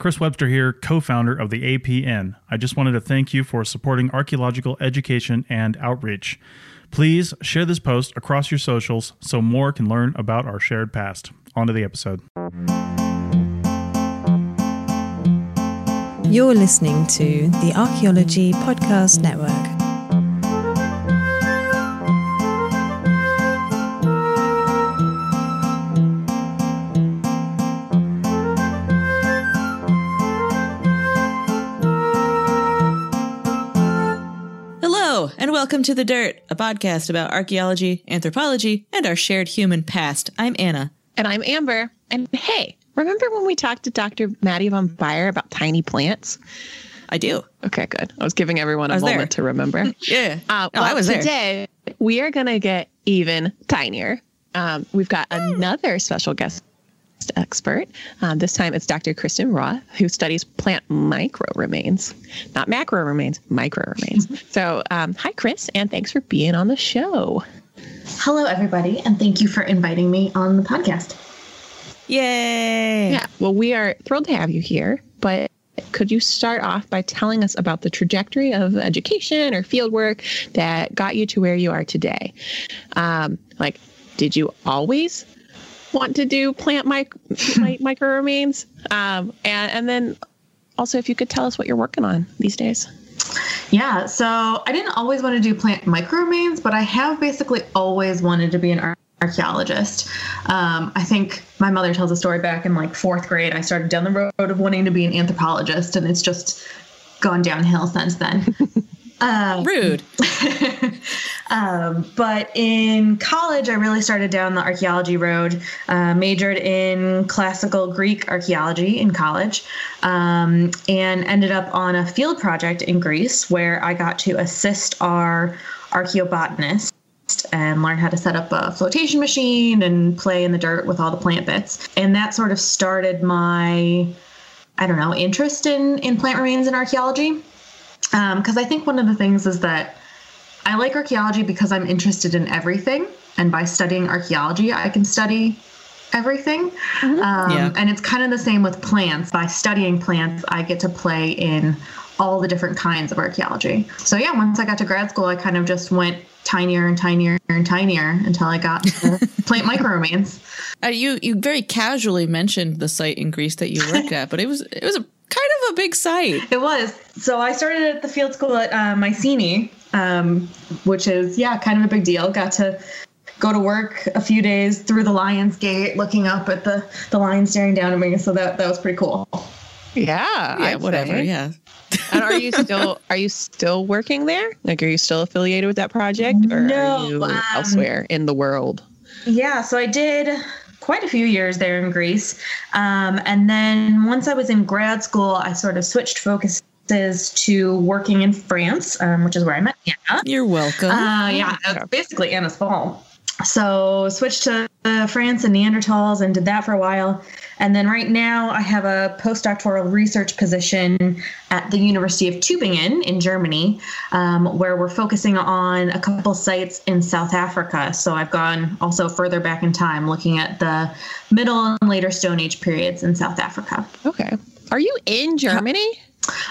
Chris Webster here, co founder of the APN. I just wanted to thank you for supporting archaeological education and outreach. Please share this post across your socials so more can learn about our shared past. On to the episode. You're listening to the Archaeology Podcast Network. Welcome to The Dirt, a podcast about archaeology, anthropology, and our shared human past. I'm Anna. And I'm Amber. And hey, remember when we talked to Dr. Maddie von Baeyer about tiny plants? I do. Okay, good. I was giving everyone a moment there. to remember. Yeah. Uh, Oh, I well, was there. today we are going to get even tinier. Um, we've got another special guest expert. Um, this time it's Dr. Kristen Wroth, who studies plant micro remains, not macro remains, micro remains. so, um, hi, Chris, and thanks for being on the show. Hello, everybody, and thank you for inviting me on the podcast. Yay. Yeah. Well, we are thrilled to have you here, but could you start off by telling us about the trajectory of education or field work that got you to where you are today? Um, like, did you always want to do plant mic- mi- micro remains? Um, and, and then also, if you could tell us what you're working on these days. Yeah, so I didn't always want to do plant micro remains, but I have basically always wanted to be an archaeologist. Um, I think my mother tells a story back in like fourth grade. I started down the road of wanting to be an anthropologist, and it's just gone downhill since then. um, Rude. um, but in college, I really started down the archaeology road. Uh, majored in classical Greek archaeology in college, um, and ended up on a field project in Greece where I got to assist our archaeobotanist and learn how to set up a flotation machine and play in the dirt with all the plant bits. And that sort of started my, I don't know, interest in in plant remains and archaeology. Because I think one of the things is that I like archaeology because I'm interested in everything. And by studying archaeology, I can study everything. Um, Yeah. And it's kind of the same with plants. By studying plants, I get to play in all the different kinds of archaeology. So, yeah, once I got to grad school, I kind of just went tinier and tinier and tinier until I got to plant microremains. Uh, you you very casually mentioned the site in Greece that you worked at, but it was it was a kind of a big site. It was. So I started at the field school at uh, Mycenae, um, which is, yeah, kind of a big deal. Got to go to work a few days through the Lion's Gate, looking up at the, the lion staring down at me. So that, that was pretty cool. Yeah, Yeah, I'd whatever. say. Yeah. and are you still are you still working there? Like, are you still affiliated with that project, or No, are you um, elsewhere in the world? Yeah, so I did quite a few years there in Greece. Um, and then once I was in grad school, I sort of switched focuses to working in France, um, which is where I met Anna. You're welcome. Uh, yeah, that's basically Anna's fault. So switched to France and Neanderthals and did that for a while. And then right now I have a postdoctoral research position at the University of Tübingen in Germany, um, where we're focusing on a couple sites in South Africa. So I've gone also further back in time, looking at the Middle and later Stone Age periods in South Africa. Okay. Are you in Germany?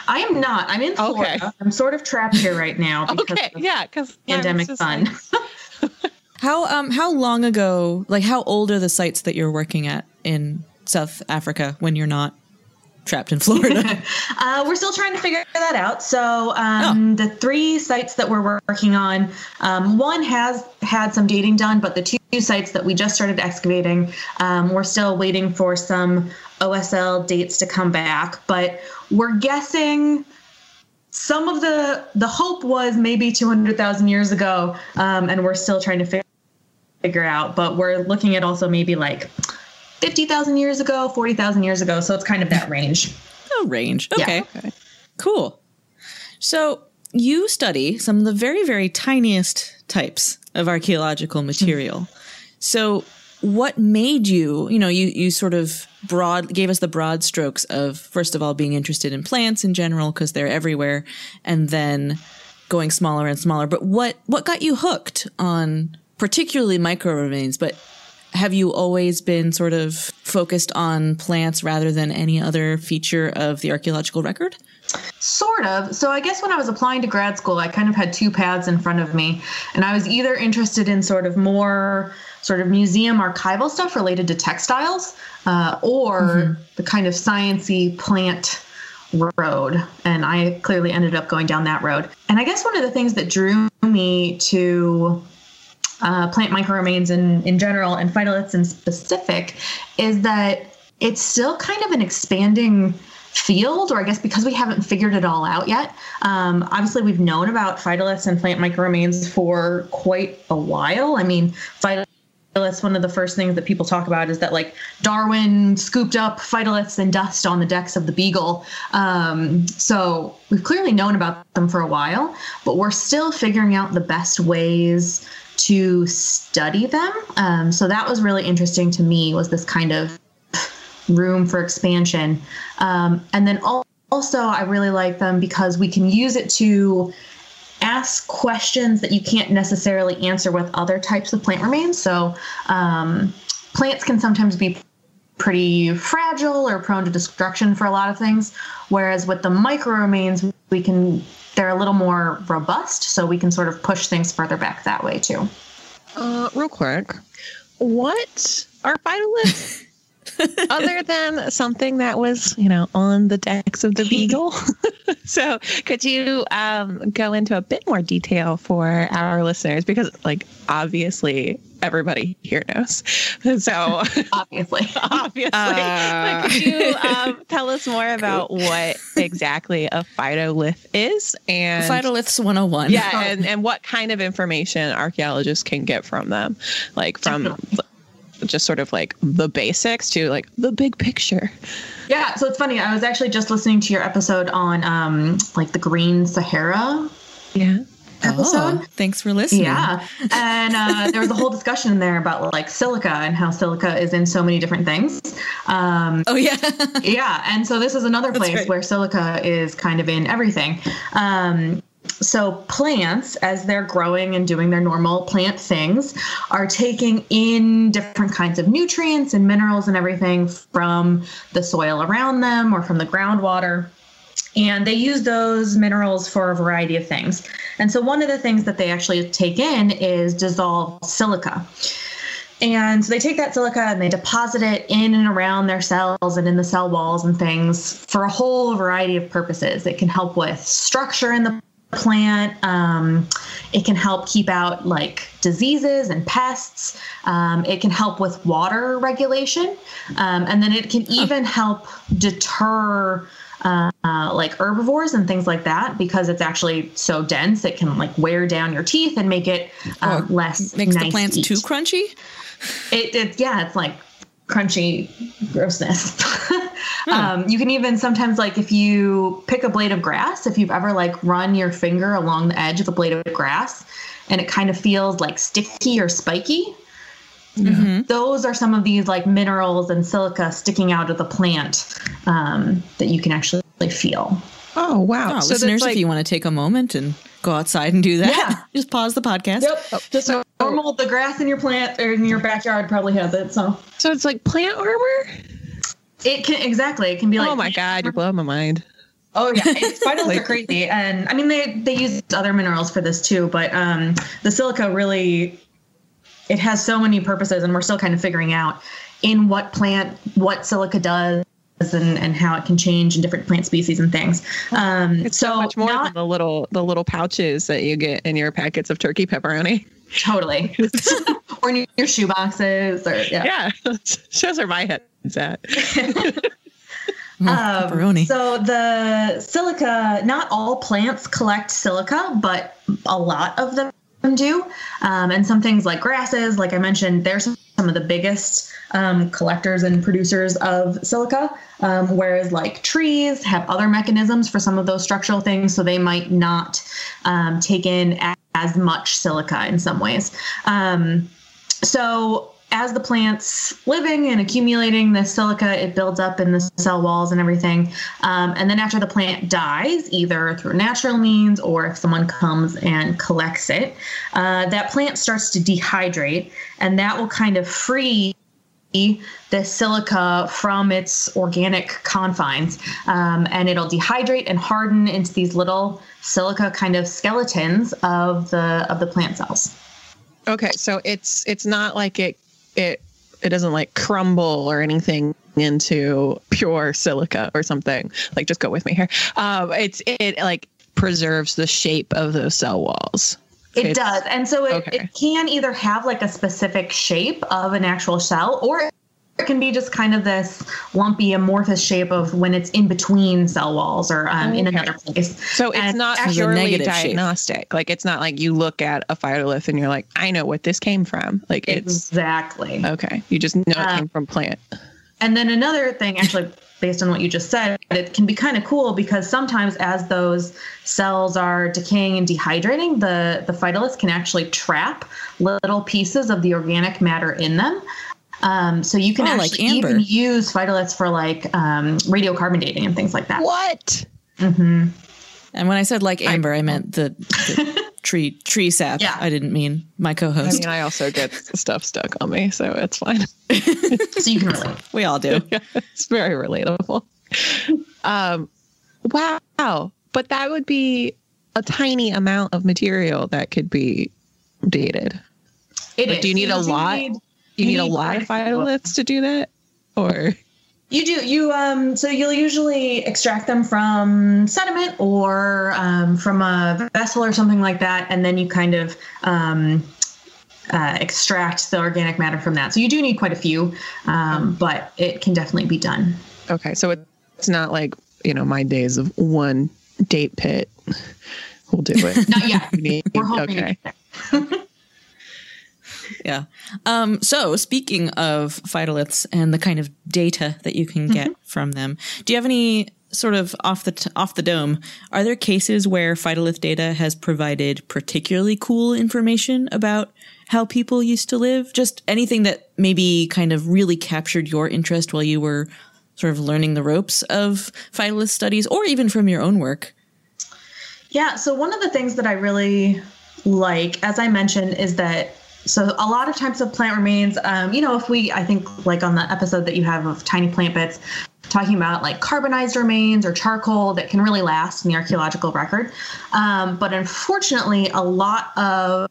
I am not. I'm in Florida. Okay. I'm sort of trapped here right now because Okay. Yeah, because pandemic fun. how um how long ago like how old are the sites that you're working at in South Africa when you're not trapped in Florida? Uh, we're still trying to figure that out. So um, the three sites that we're working on, um, one has had some dating done, but the two sites that we just started excavating, um, we're still waiting for some OSL dates to come back. But we're guessing some of the the hope was maybe 200,000 years ago, um, and we're still trying to figure figure out. But we're looking at also maybe like 50,000 years ago, 40,000 years ago. So it's kind of that mm-hmm. range. oh, range. Yeah. Okay. Cool. So you study some of the very, very tiniest types of archaeological hmm. material. so what made you, you know, you, you sort of broad gave us the broad strokes of first of all being interested in plants in general because they're everywhere and then going smaller and smaller. But what what got you hooked on particularly micro remains, but have you always been sort of focused on plants rather than any other feature of the archaeological record? Sort of. So I guess when I was applying to grad school, I kind of had two paths in front of me. And I was either interested in sort of more sort of museum archival stuff related to textiles uh, or mm-hmm. the kind of sciency plant road. And I clearly ended up going down that road. And I guess one of the things that drew me to uh, plant microremains in, in general and phytoliths in specific is that it's still kind of an expanding field, or I guess because we haven't figured it all out yet. Um, obviously, we've known about phytoliths and plant microremains for quite a while. I mean, phytoliths, one of the first things that people talk about is that like Darwin scooped up phytoliths and dust on the decks of the Beagle. Um, so we've clearly known about them for a while, but we're still figuring out the best ways to study them. Um, so that was really interesting to me. Was this kind of room for expansion. Um, and then also, I really like them because we can use it to ask questions that you can't necessarily answer with other types of plant remains. So, um, plants can sometimes be pretty fragile or prone to destruction for a lot of things, whereas with the micro remains, we can they're a little more robust, so we can sort of push things further back that way too. Uh, real quick, what are phytoliths? other than something that was, you know, on the decks of the Beagle. so, could you um, go into a bit more detail for our listeners? Because, like, obviously, everybody here knows. So, obviously, obviously, uh... could you um, tell us more about what exactly a phytolith is and phytoliths 101? Yeah, and, and what kind of information archaeologists can get from them, like from. Definitely just sort of like the basics to like the big picture. Yeah, so it's funny. I was actually just listening to your episode on um like the Green Sahara. Yeah. Episode. Oh, thanks for listening. Yeah, and uh, there was a whole discussion in there about like silica and how silica is in so many different things. Um, oh yeah, yeah, and so this is another place right. where silica is kind of in everything. Um, so plants as they're growing and doing their normal plant things are taking in different kinds of nutrients and minerals and everything from the soil around them or from the groundwater. And they use those minerals for a variety of things. And so one of the things that they actually take in is dissolved silica. And so they take that silica and they deposit it in and around their cells and in the cell walls and things for a whole variety of purposes. It can help with structure in the plant. Um, it can help keep out like diseases and pests. Um, it can help with water regulation. Um, and then it can even help deter uh, like herbivores and things like that because it's actually so dense. It can like wear down your teeth and make it uh, oh, less. Makes nice the plants to too crunchy? It, it, yeah, it's like crunchy grossness. hmm. um, you can even sometimes like if you pick a blade of grass, if you've ever like run your finger along the edge of a blade of grass and it kind of feels like sticky or spiky. Mm-hmm. Those are some of these like minerals and silica sticking out of the plant um, that you can actually feel. Oh wow! Oh, so listeners, like, if you want to take a moment and go outside and do that, yeah. just pause the podcast. Yep. Oh, just normal. The grass in your plant or in your backyard probably has it. So, so it's like plant armor. It can exactly. It can be like. Oh my god! You're blowing my mind. Oh yeah, it's phytoliths like, are crazy, and I mean they they use other minerals for this too, but um, the silica really it has so many purposes, and we're still kind of figuring out in what plant what silica does and, and how it can change in different plant species and things. Um, it's so, so much more not, than the little the little pouches that you get in your packets of turkey pepperoni. Totally, or in your shoe boxes, or yeah. Yeah, shows where my head's at. um, so the silica, not all plants collect silica, but a lot of them do. Um, and some things like grasses, like I mentioned, they're some, some of the biggest um, collectors and producers of silica. Um, whereas like trees have other mechanisms for some of those structural things, so they might not um, take in as much silica in some ways. Um, so as the plant's living and accumulating the silica, it builds up in the cell walls and everything. Um, and then after the plant dies, either through natural means or if someone comes and collects it, uh, that plant starts to dehydrate, and that will kind of free the silica from its organic confines um, and it'll dehydrate and harden into these little silica kind of skeletons of the of the plant cells Okay, so it's it's not like it it it doesn't like crumble or anything into pure silica or something. Like just go with me here. Um, it's it like preserves the shape of those cell walls. It It's- does. And so it, okay. it can either have like a specific shape of an actual shell or it can be just kind of this lumpy amorphous shape of when it's in between cell walls or um, in another place. So it's And not actually- purely negative shape. diagnostic. Like it's not like you look at a phytolith and you're like, I know what this came from. Like it's Exactly. okay. You just know it Uh, came from plant. And then another thing, actually, based on what you just said, it can be kind of cool because sometimes as those cells are decaying and dehydrating, the, the phytoliths can actually trap little pieces of the organic matter in them. Um, so you can Oh, like actually amber. even use phytoliths for like um, radiocarbon dating and things like that. What? Mm-hmm. And when I said like amber, I, meant the, the tree tree sap. Yeah. I didn't mean my co-host. I mean, I also get stuff stuck on me, so it's fine. So you can relate. we all do. it's very relatable. Um, wow. But that would be a tiny amount of material that could be dated. It Like, is. do you need a do lot? need- You, You need a lot of phytoliths to do that? Or You do. You um. So you'll usually extract them from sediment or um, from a vessel or something like that, and then you kind of um, uh, extract the organic matter from that. So you do need quite a few, um, but it can definitely be done. okay, so it's not like, you know, my days of one date pit. We'll do it. Not yet. We're hoping. okay. Yeah. Um, so speaking of phytoliths and the kind of data that you can get from them, do you have any sort of off the t- off the dome? Are there cases where phytolith data has provided particularly cool information about how people used to live? Just anything that maybe kind of really captured your interest while you were sort of learning the ropes of phytolith studies, or even from your own work. Yeah. So one of the things that I really like, as I mentioned, is that so a lot of types of plant remains. Um, you know, if we, I think, like on the episode that you have of tiny plant bits, talking about like carbonized remains or charcoal that can really last in the archaeological record. Um, but unfortunately, a lot of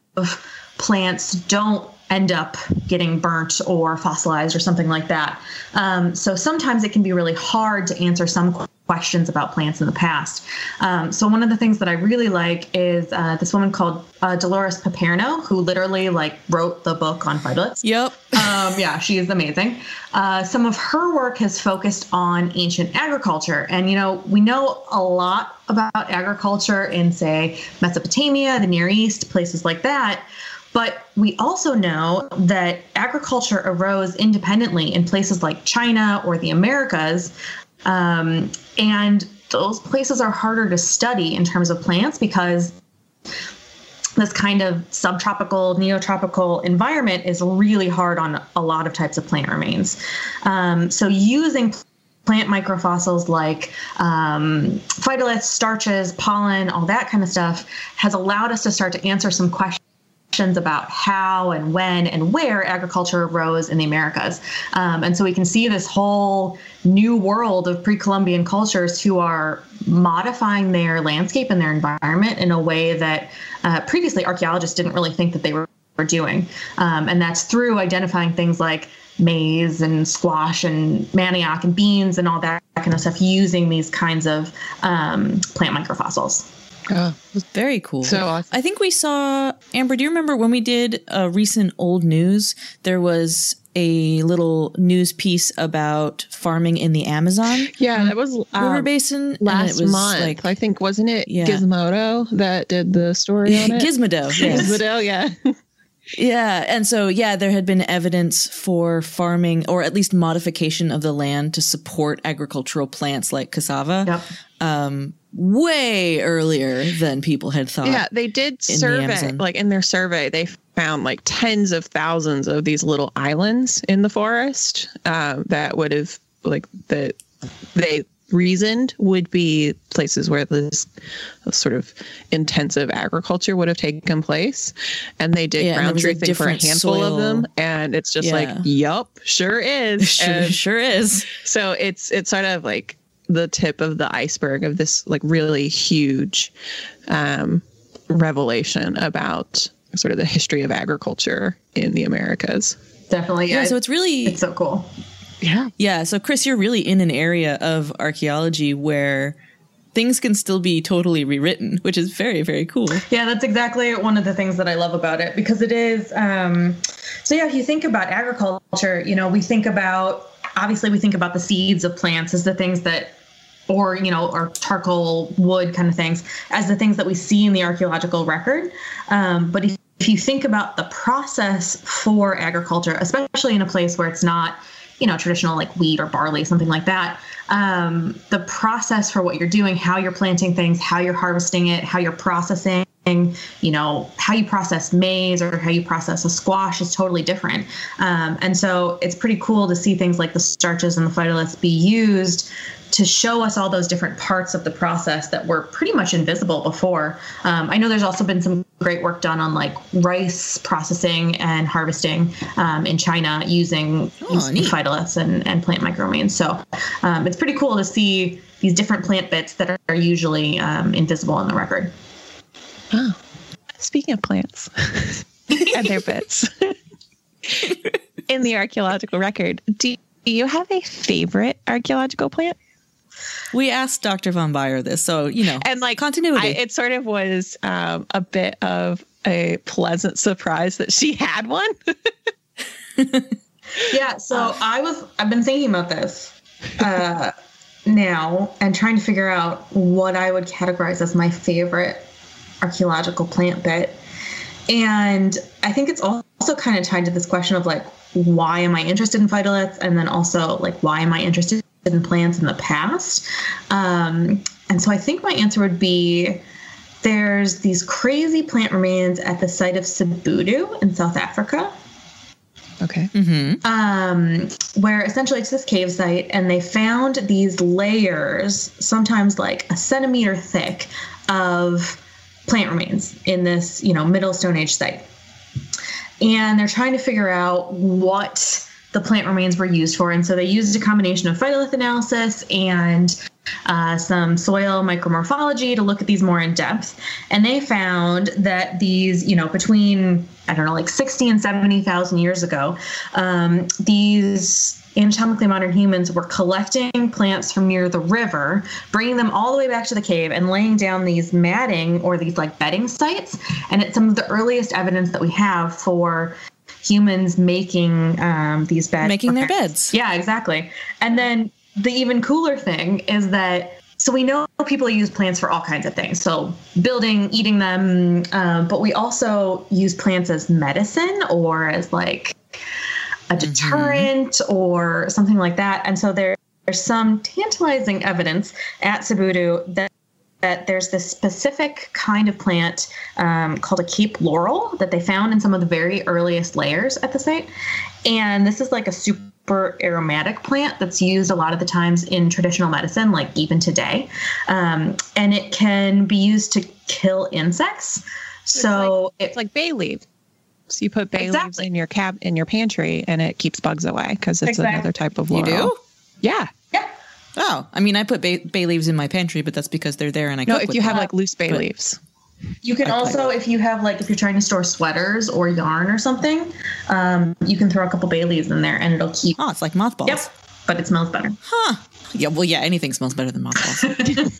plants don't end up getting burnt or fossilized or something like that. Um, so sometimes it can be really hard to answer some questions about plants in the past. Um, so one of the things that I really like is uh, this woman called uh, Dolores Piperno, who literally like wrote the book on phytoliths. Yep. Um, yeah, she is amazing. Uh, some of her work has focused on ancient agriculture. And, you know, we know a lot about agriculture in, say, Mesopotamia, the Near East, places like that. But we also know that agriculture arose independently in places like China or the Americas. Um, and those places are harder to study in terms of plants because this kind of subtropical, neotropical environment is really hard on a lot of types of plant remains. Um, so using plant microfossils like um, phytoliths, starches, pollen, all that kind of stuff has allowed us to start to answer some questions about how and when and where agriculture arose in the Americas. Um, and so we can see this whole new world of pre Columbian cultures who are modifying their landscape and their environment in a way that uh, previously archaeologists didn't really think that they were, were doing. Um, and that's through identifying things like maize and squash and manioc and beans and all that kind of stuff using these kinds of um, plant microfossils. Oh, Very cool. So awesome. I think we saw Amber. Do you remember when we did a recent old news? There was a little news piece about farming in the Amazon yeah, that was River um, Basin. and last it was month. like I think wasn't it Yeah. Gizmodo that did the story on it? Gizmodo. Yes. Gizmodo, yeah. Yeah, and so yeah, there had been evidence for farming or at least modification of the land to support agricultural plants like cassava. Yep. Um, way earlier than people had thought. Yeah, they did in the survey, like in their survey, they found like tens of thousands of these little islands in the forest um, that would have like that they reasoned would be places where this sort of intensive agriculture would have taken place and they did Yeah, ground truthing for a handful of them and it's just like Yeah. yup sure is Sure, And sure is. so it's it's sort of like the tip of the iceberg of this like really huge um, revelation about sort of the history of agriculture in the Americas. Definitely. Yeah, so it's really it's so cool. Yeah. Yeah, so Chris, you're really in an area of archaeology where things can still be totally rewritten, which is very, very cool. Yeah, that's exactly one of the things that I love about it because it is. Um, so yeah, if you think about agriculture, you know, we think about obviously we think about the seeds of plants as the things that, or you know, or charcoal, wood kind of things as the things that we see in the archaeological record. Um, but if, if you think about the process for agriculture, especially in a place where it's not you know traditional like wheat or barley something like that um, the process for what you're doing how you're planting things how you're harvesting it how you're processing you know how you process maize or how you process a squash is totally different um, and so it's pretty cool to see things like the starches and the phytoliths be used to show us all those different parts of the process that were pretty much invisible before. Um, I know there's also been some great work done on like rice processing and harvesting um, in China using, Oh, using phytoliths and, and plant microremains. So um, it's pretty cool to see these different plant bits that are usually um, invisible in the record. Oh. Speaking of plants and their bits in the archaeological record, do you have a favorite archaeological plant? We asked Dr. Von Baeyer this, so you know, and like continuity. I, it sort of was um, a bit of a pleasant surprise that she had one. Yeah, so I was I've been thinking about this uh now and trying to figure out what I would categorize as my favorite archaeological plant bit. And I think it's also kind of tied to this question of like why am I interested in phytoliths and then also like why am I interested in plants in the past? Um and so I think my answer would be there's these crazy plant remains at the site of Sibudu in South Africa Okay. um, where essentially it's this cave site, and they found these layers, sometimes like a centimeter thick, of plant remains in this, you know, Middle Stone Age site. And they're trying to figure out what the plant remains were used for, and so they used a combination of phytolith analysis and uh, some soil micromorphology to look at these more in depth. And they found that these, you know, between, I don't know, like 60 and 70,000 years ago, um, these anatomically modern humans were collecting plants from near the river, bringing them all the way back to the cave and laying down these matting or these like bedding sites. And it's some of the earliest evidence that we have for humans making um, these beds. Making their beds. Yeah, exactly. And then the even cooler thing is that so we know people use plants for all kinds of things. So building, eating them, um, but we also use plants as medicine or as like a deterrent or something like that. And so there, there's some tantalizing evidence at Sibudu that that there's this specific kind of plant um, called a Cape laurel that they found in some of the very earliest layers at the site. And this is like a super aromatic plant that's used a lot of the times in traditional medicine, like even today. Um, and it can be used to kill insects. So It's like bay leaves. So you put bay leaves in your cab in your pantry, and it keeps bugs away because it's Exactly. another type of laurel. you do? Yeah. yeah, Oh, I mean, I put bay, bay leaves in my pantry, but that's because they're there and I No, cook if with you them. have like loose bay But- leaves. You can also, if you have like, if you're trying to store sweaters or yarn or something, um, you can throw a couple bay leaves in there and it'll keep. Oh, it's like mothballs. Yep, but it smells better. Huh. Yeah, well, yeah, anything smells better than mothballs.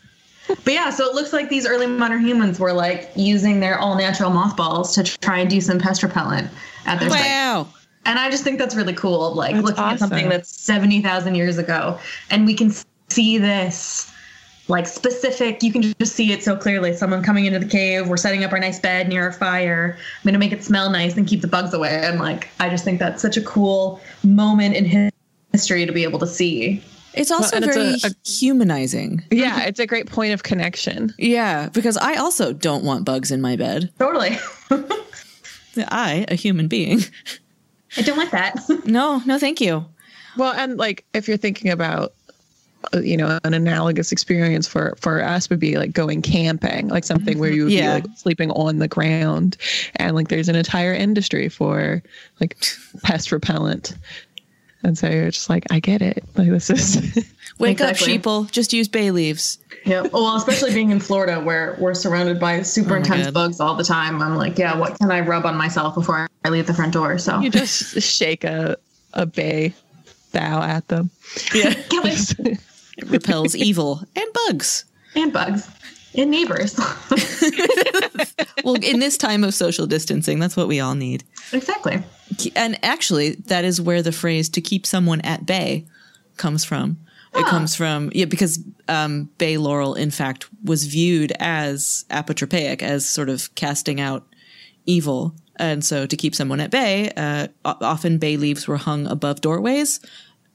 But yeah, so it looks like these early modern humans were like using their all natural mothballs to try and do some pest repellent at their site. wow. And I just think that's really cool. Like That's looking at something awesome. that's 70,000 years ago and we can see this like specific, you can just see it so clearly. Someone coming into the cave, we're setting up our nice bed near a fire. I'm going to make it smell nice and keep the bugs away. And like, I just think that's such a cool moment in history to be able to see. It's also and it's very a- a- humanizing. Yeah, mhm. it's a great point of connection. Yeah, because I also don't want bugs in my bed. Totally. I, a human being. I don't want that. No, no, thank you. Well, and like if you're thinking about uh, you know an analogous experience for for us would be like going camping like something where you would Yeah. be like sleeping on the ground and like there's an entire industry for like pest repellent and so you're just like i get it like this is Wake up, Exactly. sheeple. Just use bay leaves. yeah. Well, especially being in Florida where we're surrounded by super Oh intense God. bugs all the time. I'm like, yeah, what can I rub on myself before I leave the front door? So you just shake a a bay bow at them Yeah. It. It repels evil and bugs. and bugs and neighbors. Well, in this time of social distancing, that's what we all need. exactly. And actually, that is where the phrase to keep someone at bay comes from. It comes from, yeah, because um, bay laurel, in fact, was viewed as apotropaic, as sort of casting out evil. And so to keep someone at bay, uh, often bay leaves were hung above doorways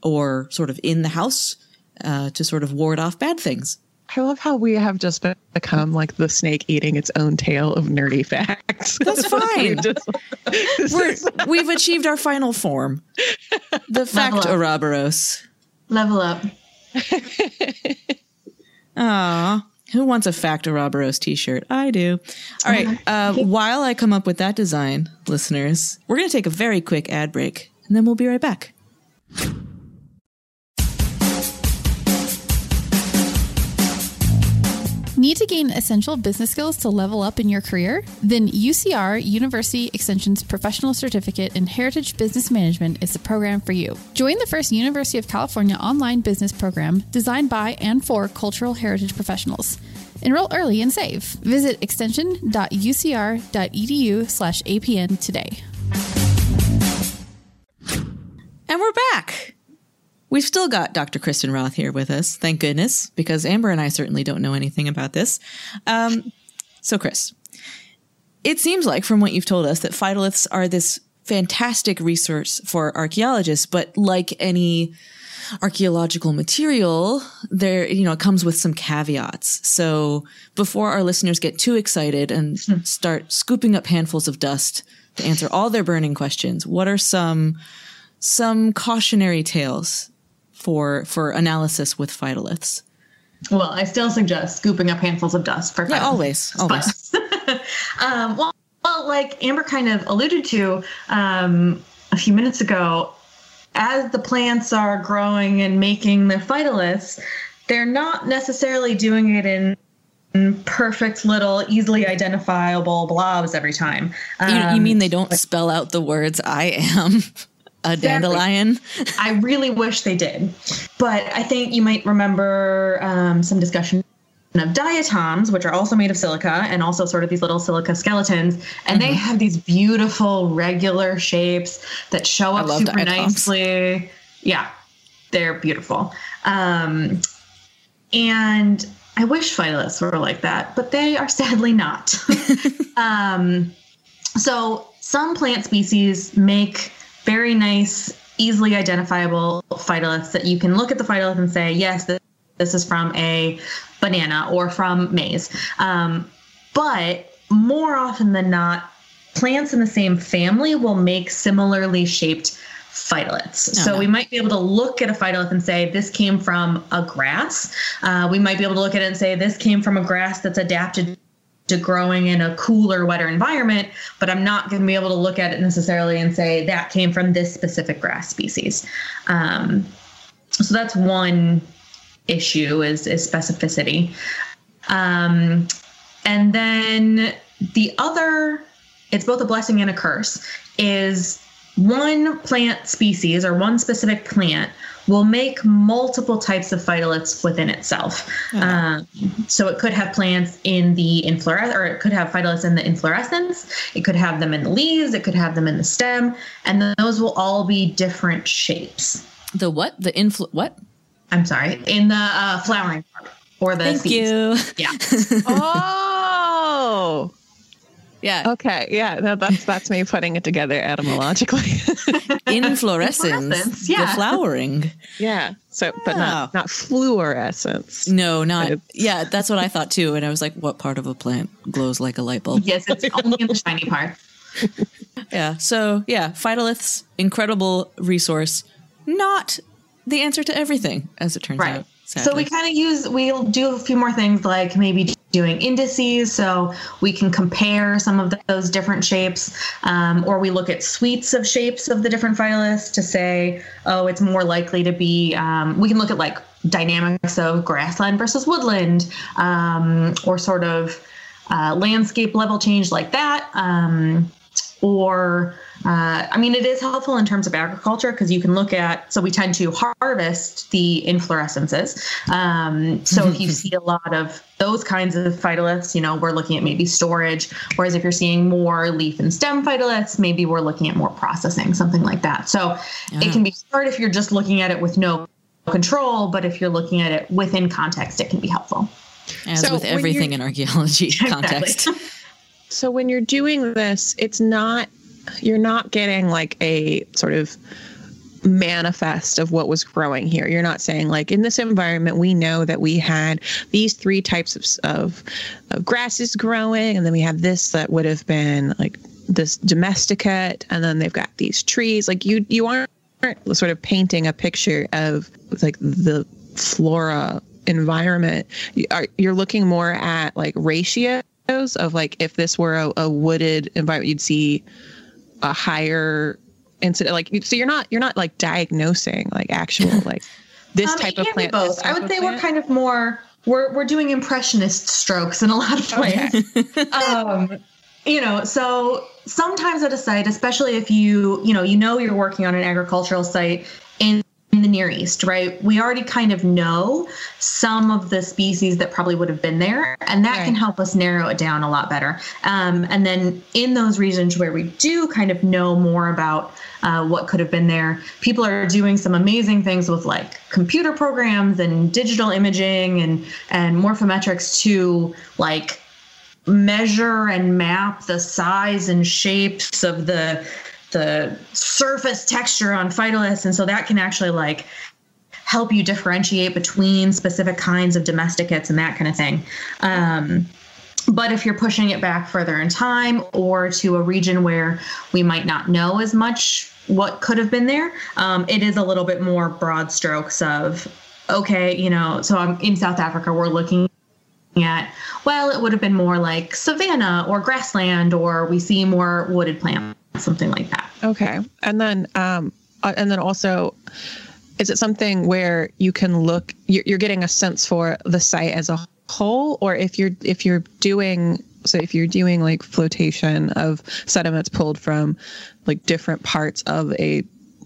or sort of in the house uh, to sort of ward off bad things. I love how we have just become like the snake eating its own tail of nerdy facts That's fine. We're, we've achieved our final form. The fact up. Ouroboros. Level up. Aw, who wants a fact Ouroboros t-shirt? I do. All right. Uh, while I come up with that design, listeners, we're going to take a very quick ad break, and then we'll be right back. Need to gain essential business skills to level up in your career? Then UCR University Extension's Professional Certificate in Heritage Business Management is the program for you. Join the first University of California online business program designed by and for cultural heritage professionals. Enroll early and save. Visit extension.ucr.edu slash APN today. And we're back. We've still got Dr. Kristen Wroth here with us, thank goodness, because Amber and I certainly don't know anything about this. Um, so, Chris, it seems like from what you've told us that phytoliths are this fantastic resource for archaeologists, but like any archaeological material, there you know it comes with some caveats. So before our listeners get too excited and start scooping up handfuls of dust to answer all their burning questions, what are some some cautionary tales for for analysis with phytoliths? Well, I still suggest scooping up handfuls of dust for Yeah, always, always. um, well, well, like Amber kind of alluded to um, a few minutes ago, as the plants are growing and making their phytoliths, they're not necessarily doing it in perfect little, easily identifiable blobs every time. You, you Um, mean they don't spell out the words "I am a dandelion"? I really wish they did. But I think you might remember um, some discussion of diatoms, which are also made of silica and also sort of these little silica skeletons. And they have these beautiful regular shapes that show up super diatoms. nicely. Yeah, they're beautiful. Um, and I wish phytoliths were like that, but they are sadly not. um, so some plant species make very nice, easily identifiable phytoliths that you can look at the phytolith and say, yes, this, this is from a banana or from maize. Um, but more often than not, plants in the same family will make similarly shaped phytoliths. so no. we might be able to look at a phytolith and say this came from a grass. Uh, we might be able to look at it and say this came from a grass that's adapted to growing in a cooler, wetter environment, but I'm not going to be able to look at it necessarily and say that came from this specific grass species. Um, so that's one issue is, is specificity. Um, and then the other, it's both a blessing and a curse, is one plant species or one specific plant will make multiple types of phytoliths within itself. Um, so it could have plants in the inflorescence, or it could have phytoliths in the inflorescence. It could have them in the leaves. It could have them in the stem, and then those will all be different shapes. The what? The influ? What? I'm sorry, in the uh, flowering part or the Thank seeds. you. Yeah. oh Yeah, okay yeah no, that's that's me putting it together etymologically inflorescence. Inflorescence, The flowering. yeah so but not ah. not fluorescence No, not. Yeah, that's what I thought too. And I was like, what part of a plant glows like a light bulb? Yes, it's only in the shiny part. yeah. So yeah, phytoliths, incredible resource. Not the answer to everything, as it turns Right. out. So we kind of use, we'll do a few more things like maybe doing indices so we can compare some of those different shapes. Um, or we look at suites of shapes of the different phytoliths to say, oh, it's more likely to be, um, we can look at like dynamics of grassland versus woodland um, or sort of uh, landscape level change like that. Um, or uh, I mean, it is helpful in terms of agriculture because you can look at. So we tend to harvest the inflorescences. Um, so if you see a lot of those kinds of phytoliths, you know, we're looking at maybe storage. Whereas if you're seeing more leaf and stem phytoliths, maybe we're looking at more processing, something like that. So it can be hard if you're just looking at it with no control, but if you're looking at it within context, it can be helpful. as So with everything in archaeology context. So when you're doing this, it's not you're not getting like a sort of manifest of what was growing here. You're not saying like in this environment we know that we had these three types of of, of grasses growing and then we have this that would have been like this domesticate and then they've got these trees like you you aren't sort of painting a picture of like the flora environment You are- you're looking more at like ratios of like if this were a, a wooded environment you'd see a higher incident like so you're not you're not like diagnosing like actual like this Um, type of can plant both. I would of say we're kind of more we're we're doing impressionist strokes in a lot of ways. um, you know, so sometimes at a site, especially if you you know you know you're working on an agricultural site in in the Near East, right? We already kind of know some of the species that probably would have been there, and that can help us narrow it down a lot better. Um, and then in those regions where we do kind of know more about uh, what could have been there, people are doing some amazing things with like computer programs and digital imaging and and morphometrics to like measure and map the size and shapes of the the surface texture on phytoliths. And so that can actually like help you differentiate between specific kinds of domesticates and that kind of thing. Um, but if you're pushing it back further in time or to a region where we might not know as much what could have been there, um, it is a little bit more broad strokes of, okay, you know, so I'm in South Africa, we're looking at, well, it would have been more like savanna or grassland, or we see more wooded plants, something like that. Okay. And then, um, uh, and then also, is it something where you can look, you're, you're getting a sense for the site as a whole, or if you're, if you're doing, so if you're doing like flotation of sediments pulled from like different parts of a,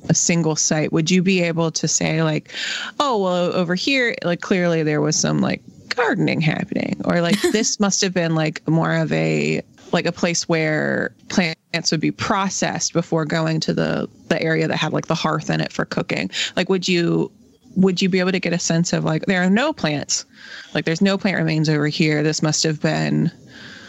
a single site, would you be able to say like, oh, well, over here, like clearly there was some like gardening happening, or like this must have been like more of a, like a place where plants would be processed before going to the the area that had like the hearth in it for cooking like would you would you be able to get a sense of like there are no plants like there's no plant remains over here this must have been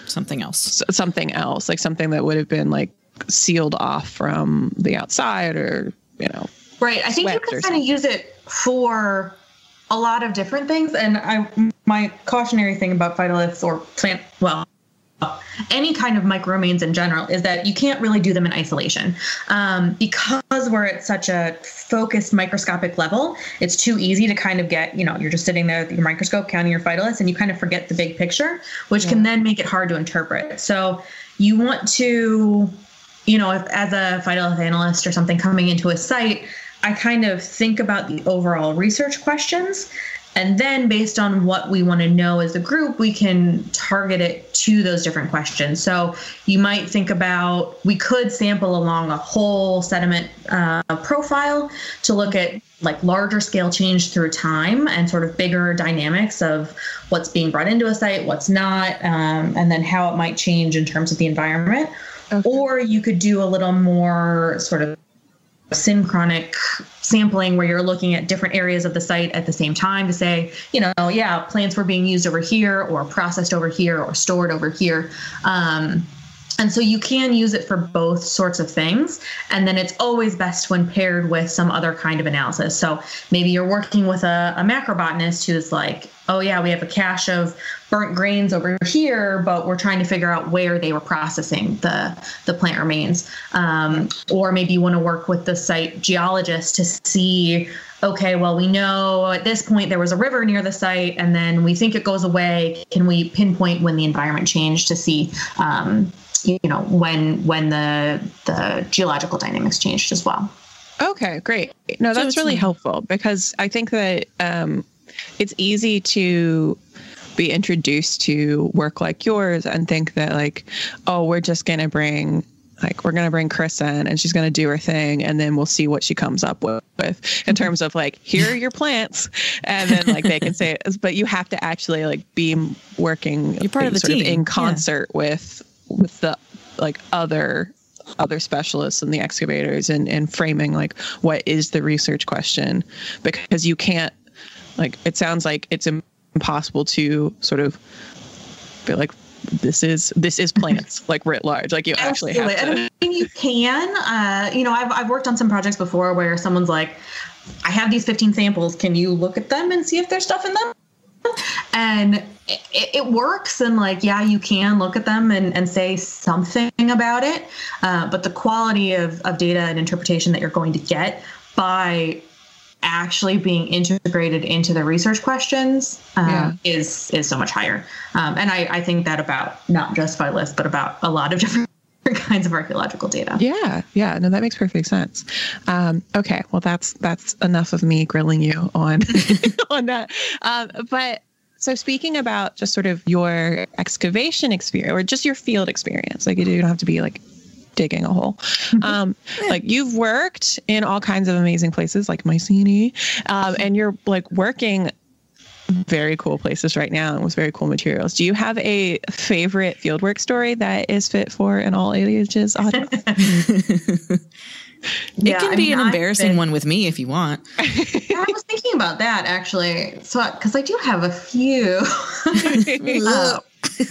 Something else. something else like something that would have been like sealed off from the outside or you know Right. I think you swept or can kind of use it for a lot of different things. And I, my cautionary thing about phytoliths or plant, well, any kind of microremains in general is that you can't really do them in isolation. Um, because we're at such a focused microscopic level it's too easy to kind of get you know you're just sitting there with your microscope counting your phytoliths and you kind of forget the big picture which can then make it hard to interpret. So you want to you know if as a phytolith analyst or something coming into a site i kind of think about the overall research questions and then based on what we want to know as a group, we can target it to those different questions. So you might think about we could sample along a whole sediment uh, profile to look at like larger scale change through time and sort of bigger dynamics of what's being brought into a site, what's not, um, and then how it might change in terms of the environment. Or you could do a little more sort of synchronic sampling where you're looking at different areas of the site at the same time to say, you know, yeah, plants were being used over here or processed over here or stored over here. Um, And so you can use it for both sorts of things. And then it's always best when paired with some other kind of analysis. So maybe you're working with a, a macrobotanist who's like, oh, yeah, we have a cache of burnt grains over here, but we're trying to figure out where they were processing the, the plant remains. Um, or maybe you want to work with the site geologist to see okay, well, we know at this point there was a river near the site, and then we think it goes away. Can we pinpoint when the environment changed to see, um, you know, when when the the geological dynamics changed as well? Okay, great. No, that's really helpful because I think that um, it's easy to be introduced to work like yours and think that like, oh, we're just gonna bring like we're going to bring Chris in and she's going to do her thing and then we'll see what she comes up with, with in terms of like here are your plants and then like they can say it but you have to actually like be working You're part of the sort team. of in concert with with the like other other specialists and the excavators and and framing like what is the research question because you can't like it sounds like it's impossible to sort of be like this is this is plants like writ large like you actually have Absolutely. to I mean, you can. Uh, you know, I've, I've worked on some projects before where someone's like, I have these 15 samples. Can you look at them and see if there's stuff in them? And it, it works. And like, yeah, you can look at them and, and say something about it. Uh, but the quality of, of data and interpretation that you're going to get by actually being integrated into the research questions um, Yeah. is is so much higher. Um, and I, I think that about not just phytoliths, but about a lot of different kinds of archaeological data. Yeah, yeah, no, that makes perfect sense. Um, okay, well, that's that's enough of me grilling you on on that. Um, but so speaking about just sort of your excavation experience or just your field experience, like you don't have to be like digging a hole. Um, like you've worked in all kinds of amazing places like Mycenae, um, and you're like working very cool places right now and with very cool materials. Do you have a favorite fieldwork story that is fit for an all ages audience? It Yeah, can I be mean, an embarrassing been- one with me if you want. I was thinking about that actually. So, because I do have a few. Uh,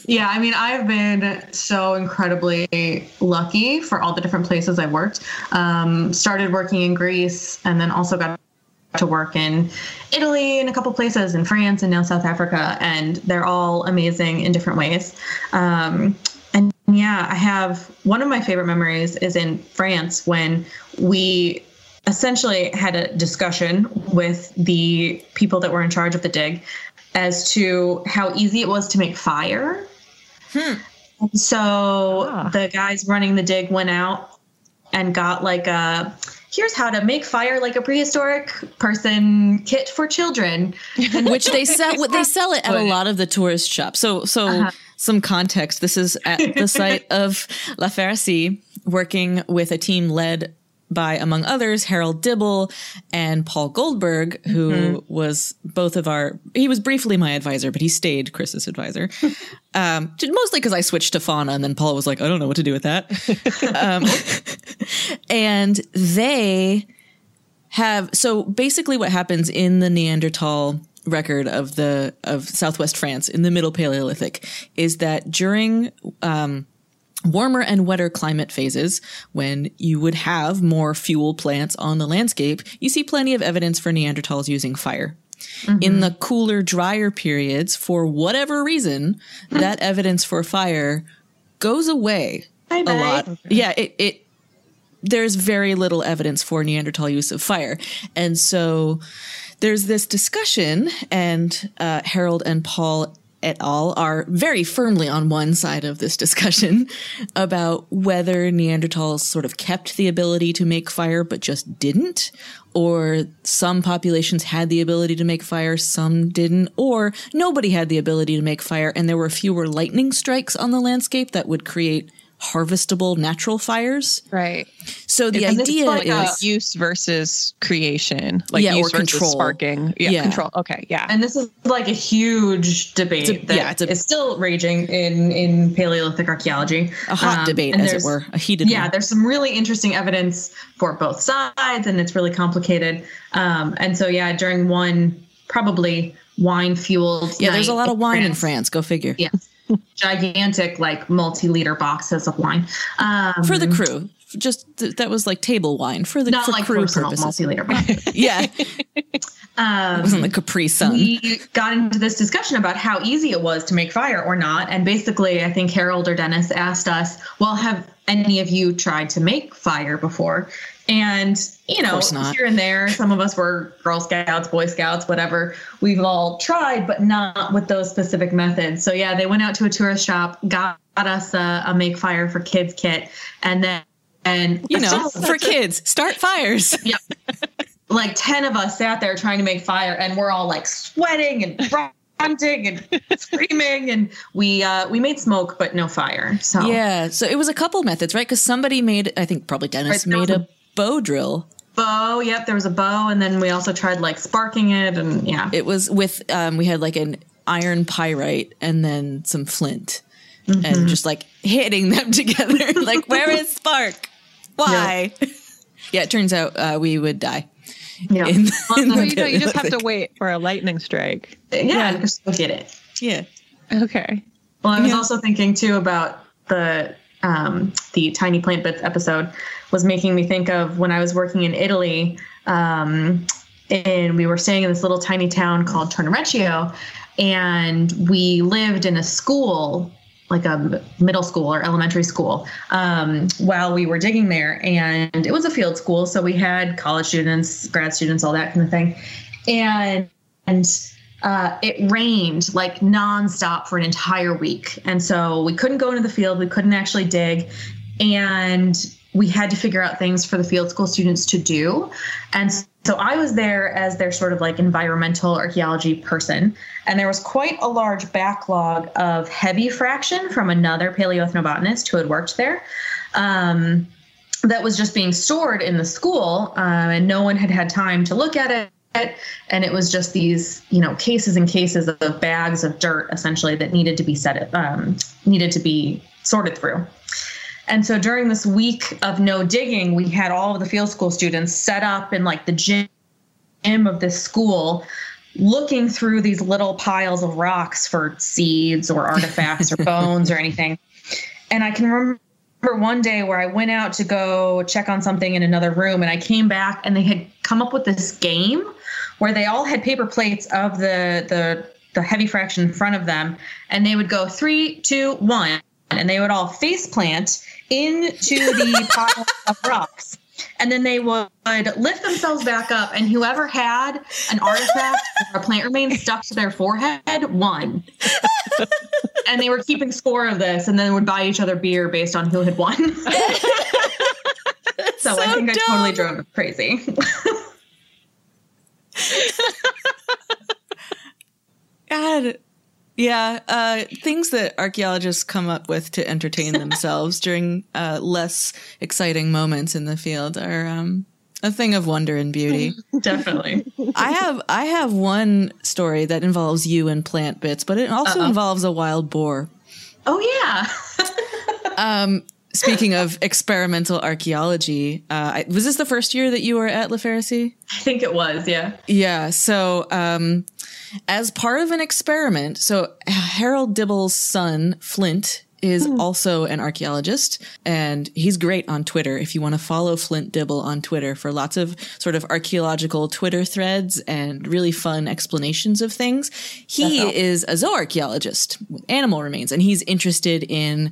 yeah, I mean, I've been so incredibly lucky for all the different places I've worked. Um, started working in Greece and then also got to work in Italy and a couple places in France and now South Africa, and they're all amazing in different ways. Um, and yeah, I have one of my favorite memories is in France when we essentially had a discussion with the people that were in charge of the dig as to how easy it was to make fire. And So Ah. the guys running the dig went out and got like a here's how to make fire like a prehistoric person kit for children. which they sell they sell it at a lot of the tourist shops. So so Uh-huh. Some context. This is at the site of La Ferrassie, working with a team led by, among others, Harold Dibble and Paul Goldberg, who Mm-hmm. was both of our. He was briefly my advisor, but he stayed Chris's advisor. um, mostly because I switched to fauna, and then Paul was like, "I don't know what to do with that." um, and they have so basically what happens in the Neanderthal record of the of southwest France in the middle Paleolithic is that during um, warmer and wetter climate phases, when you would have more fuel plants on the landscape, you see plenty of evidence for Neanderthals using fire. In the cooler, drier periods, for whatever reason, that evidence for fire goes away a lot. Yeah, it, it there's very little evidence for Neanderthal use of fire. And so there's this discussion, and uh, Harold and Paul et al. are very firmly on one side of this discussion about whether Neanderthals sort of kept the ability to make fire but just didn't, or some populations had the ability to make fire, some didn't, or nobody had the ability to make fire, and there were fewer lightning strikes on the landscape that would create harvestable natural fires. Right. So the And idea like a- is use versus creation, like Yeah, use or versus control. sparking. Yeah, Yeah. control. Okay, yeah. And this is like a huge debate It's a- that yeah, it's a- is still raging in, in Paleolithic archaeology. a hot Um, debate, as it were, a heated yeah one. there's some really interesting evidence for both sides and it's really complicated um, and so yeah during one probably wine fueled Yeah, there's a lot of wine in France. Go figure. yeah gigantic, like multi-liter boxes of wine um, for the crew. Just th- that was like table wine for the not for like crew personal purposes. multi-liter boxes. Yeah, it Um, wasn't the Capri Sun. we got into this discussion about how easy it was to make fire or not. And basically, I think Harold or Dennis asked us, Well, have any of you tried to make fire before? And, you know, here and there, some of us were Girl Scouts, Boy Scouts, whatever. We've all tried, but not with those specific methods. So, yeah, they went out to a tourist shop, got us a, a Make Fire for Kids kit, and then, and you know, for kids, start fires. like 10 of us sat there trying to make fire and we're all like sweating and grunting and screaming and we uh we made smoke but no fire so Yeah, so it was a couple methods, right? Because somebody made, I think probably Dennis Right, made a bow drill. bow yep there was a bow and then we also tried like sparking it and yeah It was with um, we had like an iron pyrite and then some flint, Mm-hmm. and just like hitting them together. like, where is spark? Why? Yeah, it turns out uh, we would die. yeah In, in So you know, you just have to wait for a lightning strike. yeah, just go get it Yeah. Okay. Well, I was Yeah. also thinking too about the um, the tiny plant bits episode was making me think of when I was working in Italy, um, and we were staying in this little tiny town called Tornareccio, and we lived in a school like a middle school or elementary school um, while we were digging there and it was a field school so we had college students grad students all that kind of thing and and uh, it rained like nonstop for an entire week. And so we couldn't go into the field, we couldn't actually dig. And we had to figure out things for the field school students to do. And so I was there as their sort of like environmental archaeology person. And there was quite a large backlog of heavy fraction from another paleoethnobotanist who had worked there. Um, that was just being stored in the school, um, and no one had had time to look at it and it was just these you know cases and cases of bags of dirt essentially that needed to be set um, needed to be sorted through and so during this week of no digging we had all of the field school students set up in like the gym of this school looking through these little piles of rocks for seeds or artifacts or bones or anything. And i can remember one day where I went out to go check on something in another room and I came back and they had come up with this game where they all had paper plates of the the the heavy fraction in front of them and they would go three, two, one, and they would all face plant into the pile of rocks. And then they would lift themselves back up, and whoever had an artifact or a plant remains stuck to their forehead won and they were keeping score of this and then would buy each other beer based on who had won. so, I so think I totally drove them crazy. God. Yeah, uh, things that archaeologists come up with to entertain themselves during uh, less exciting moments in the field are um, a thing of wonder and beauty. Definitely. I have I have one story that involves you and plant bits, but it also involves a wild boar. Oh yeah. Speaking of experimental archaeology, uh, was this the first year that you were at La Ferrassie? I think it was, yeah. Yeah. So, um, as part of an experiment, so Harold Dibble's son, Flint, is also an archaeologist and he's great on Twitter. If you want to follow Flint Dibble on Twitter for lots of sort of archaeological Twitter threads and really fun explanations of things, he is a zooarchaeologist with animal remains and he's interested in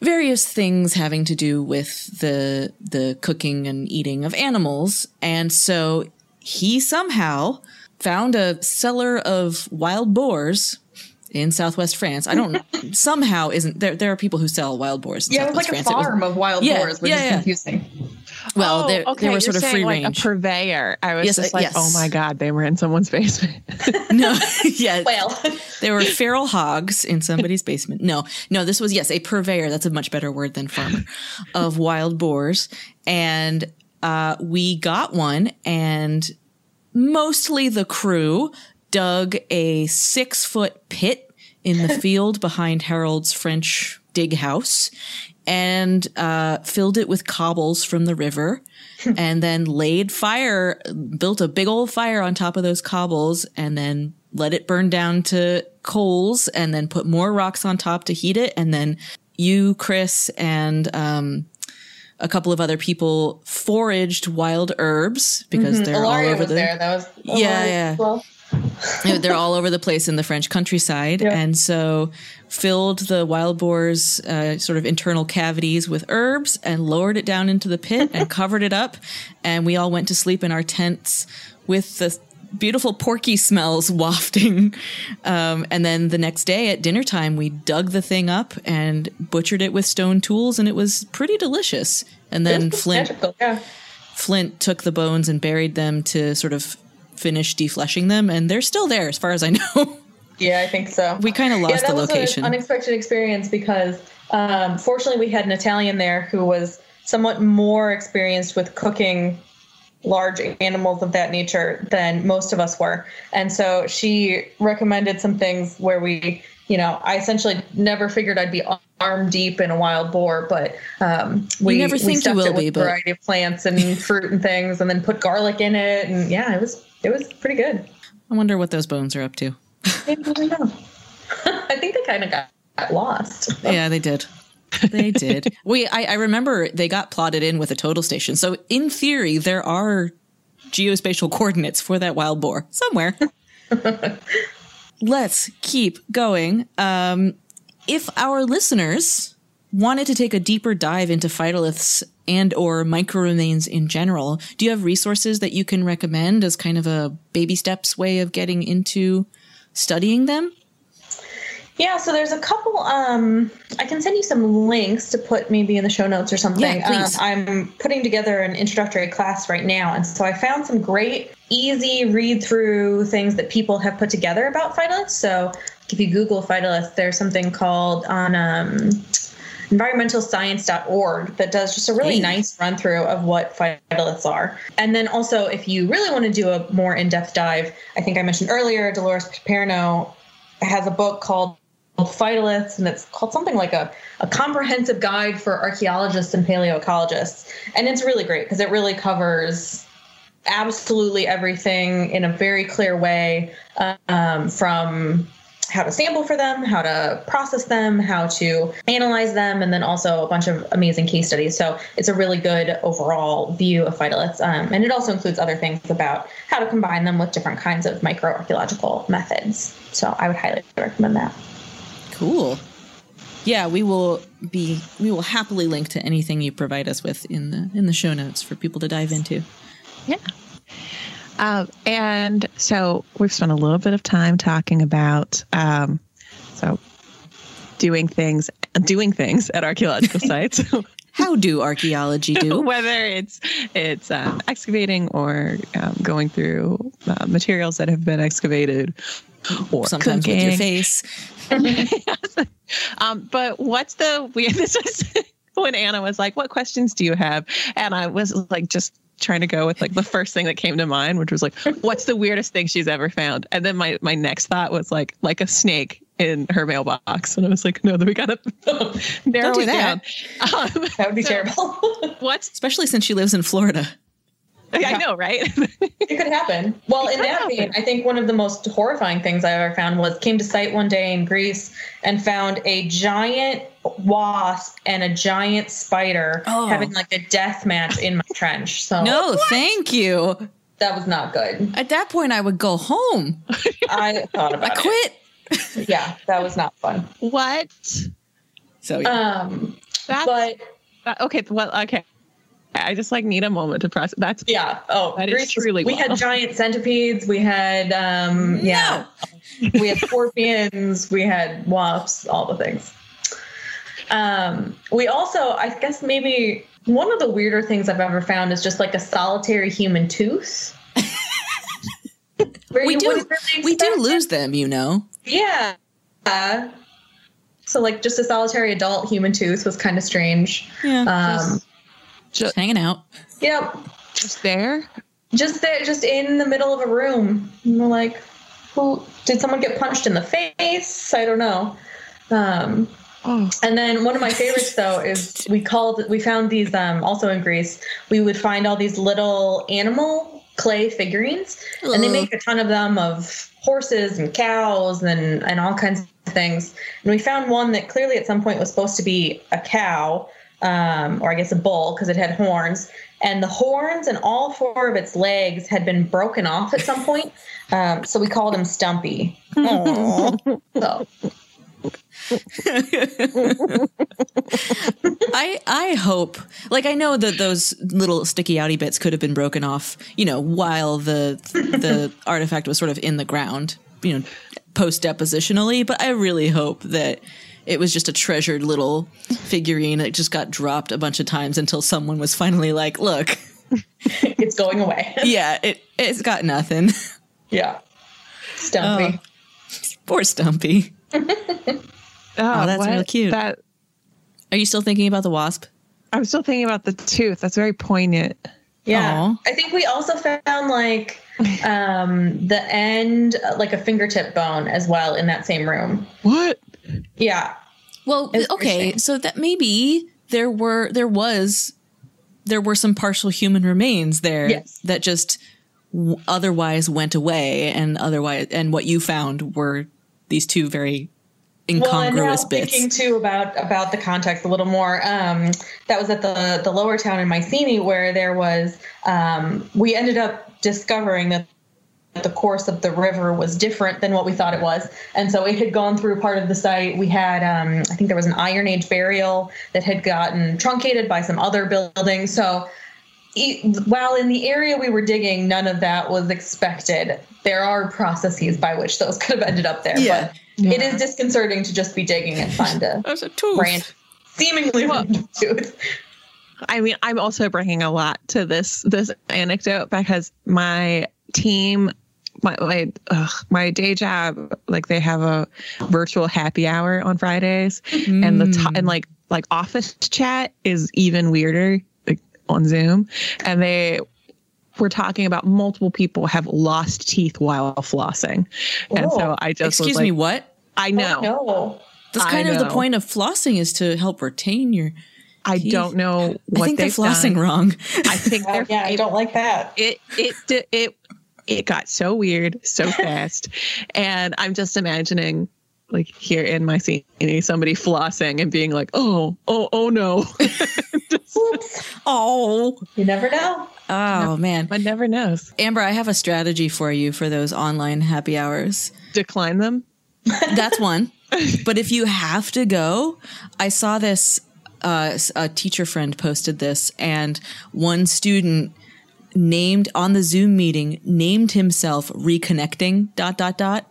various things having to do with the the cooking and eating of animals and so he somehow found a seller of wild boars in southwest France. I don't know. somehow isn't there there are people who sell wild boars in Yeah, it was southwest like a France. It farm of wild Yeah, boars, which yeah, is yeah. confusing. Well, oh, they, okay. they were You're sort of free like range. a purveyor. I was Yes, just uh, like, yes. oh my god, they were in someone's basement. no, yeah. Well, There were feral hogs in somebody's basement. No, no, this was, yes, a purveyor. That's a much better word than farmer of wild boars. And uh, we got one, and mostly the crew dug a six foot pit in the field behind Harold's French dig house and uh, filled it with cobbles from the river and then laid fire, built a big old fire on top of those cobbles and then let it burn down to coals and then put more rocks on top to heat it. And then you, Chris, and um, a couple of other people foraged wild herbs because they're all over the there. That was Yeah, Ilaria yeah. Well. They're all over the place in the French countryside, Yeah. and so filled the wild boar's uh, sort of internal cavities with herbs and lowered it down into the pit and covered it up, and we all went to sleep in our tents with the beautiful porky smells wafting. Um, and then the next day at dinner time, we dug the thing up and butchered it with stone tools, and it was pretty delicious. And then Flint Yeah. Flint took the bones and buried them to sort of finish defleshing them, and they're still there as far as I know. Yeah, I think so. we kind of lost yeah, that the was location. an unexpected experience because um, fortunately we had an Italian there who was somewhat more experienced with cooking large animals of that nature than most of us were, and so she recommended some things where we, you know, I essentially never figured I'd be arm deep in a wild boar, but um, we never we think you will it with be, a variety of plants and fruit and things, and then put garlic in it, and yeah, it was it was pretty good. I wonder what those bones are up to. I don't know. I think they kind of got, got lost. yeah, they did. They did. we I, I remember they got plotted in with a total station. So in theory, there are geospatial coordinates for that wild boar somewhere. Let's keep going. Um, if our listeners wanted to take a deeper dive into phytoliths and or microremains in general, do you have resources that you can recommend as kind of a baby steps way of getting into studying them? Yeah, so there's a couple. Um, I can send you some links to put maybe in the show notes or something. Yeah, please. Um, I'm putting together an introductory class right now, and so I found some great, easy read through things that people have put together about phytoliths. So if you Google phytoliths, there's something called on um, environmentalscience.org that does just a really Hey. nice run through of what phytoliths are. And then also, if you really want to do a more in depth dive, I think I mentioned earlier, Dolores Piperno has a book called Phytoliths, and it's called something like a, a comprehensive guide for archaeologists and paleoecologists. And it's really great because it really covers absolutely everything in a very clear way um, from how to sample for them, how to process them, how to analyze them, and then also a bunch of amazing case studies. So it's a really good overall view of phytoliths. Um, and it also includes other things about how to combine them with different kinds of microarchaeological methods. So I would highly recommend that. Cool. Yeah, we will be we will happily link to anything you provide us with in the in the show notes for people to dive into. Yeah. Um, and so we've spent a little bit of time talking about um, so doing things doing things at archaeological sites, How do archaeology do? whether it's it's um, excavating or um, going through uh, materials that have been excavated, or Sometimes cooking. with your face. um, but what's the weird? This was when Anna was like, "What questions do you have?" And I was like, just trying to go with like the first thing that came to mind, which was like, "What's the weirdest thing she's ever found?" And then my my next thought was like, like a snake in her mailbox, and I was like, "No, then we gotta narrow do it that. down." Um, That would be so terrible. what? Especially since she lives in Florida. I know, right? it could happen. Well, in that vein, I think one of the most horrifying things I ever found was came to site one day in Greece and found a giant wasp and a giant spider Oh. having like a death match in my trench. So No, thank you. that was not good. At that point I would go home. I thought about I about quit. it. Yeah, that was not fun. what? So yeah. Um, That's but that- okay. Well, okay. I just like need a moment to process. That's yeah. Oh, That is truly we had giant centipedes. We had um, yeah. we had scorpions. We had wasps. All the things. Um, we also, I guess, maybe one of the weirder things I've ever found is just like a solitary human tooth. We do really we do lose them, you know. Yeah. Uh, so like just a solitary adult human tooth was kind of strange. Yeah. Um, just hanging out. yep. just there. just there, just in the middle of a room. And we're like, who did someone get punched in the face? I don't know. Um, Oh, and then one of my favorites though is we called we found these um, also in Greece. We would find all these little animal clay figurines, and they make a ton of them of horses and cows and and all kinds of things. And we found one that clearly at some point was supposed to be a cow, um, or I guess a bull because it had horns. And the horns and all four of its legs had been broken off at some point. Um, so we called him Stumpy. So I I hope like I know that those little sticky outy bits could have been broken off, you know, while the the artifact was sort of in the ground, you know, post depositionally, but I really hope that it was just a treasured little figurine that just got dropped a bunch of times until someone was finally like, "Look, it's going away. yeah, it it's got nothing." yeah. Stumpy. Poor Stumpy. Oh, that's what? real cute. That Are you still thinking about the wasp? I'm still thinking about the tooth. That's very poignant. Yeah. Aw. I think we also found like um the end uh, like a fingertip bone as well in that same room. What? Yeah. Well, It's okay, so that maybe there were there was there were some partial human remains there Yes. that just w- otherwise went away, and otherwise, and what you found were these two very Well, incongruous bits. thinking too about about the context a little more. Um, that was at the the lower town in Mycenae where there was. Um, we ended up discovering that the course of the river was different than what we thought it was, and so it had gone through part of the site. We had, um, I think, there was an Iron Age burial that had gotten truncated by some other building. So. e- While in the area we were digging, none of that was expected. There are processes by which those could have ended up there. Yeah. But it is disconcerting to just be digging and find a That's a tooth. brand seemingly random tooth. I mean, I'm also bringing a lot to this this anecdote because my team, my my ugh, my day job, like they have a virtual happy hour on Fridays, and the to- and like like office chat is even weirder like on Zoom, and they were talking about multiple people have lost teeth while flossing, and so oh, I just Excuse was like, me, what? I know, oh, No. That's I kind of the point of flossing is to help retain your. I teeth. don't know what I think they're flossing done. wrong. I think Oh, they're yeah, I don't like that. it it it it got so weird so fast and i'm just imagining like here in Mycenae somebody flossing and being like oh oh oh no Oops. Oh, You never know. oh man, one never knows Amber, I have a strategy for you for those online happy hours. decline them That's one. but if you have to go, I saw this. Uh, s- a teacher friend posted this, and one student named on the Zoom meeting named himself reconnecting dot dot dot,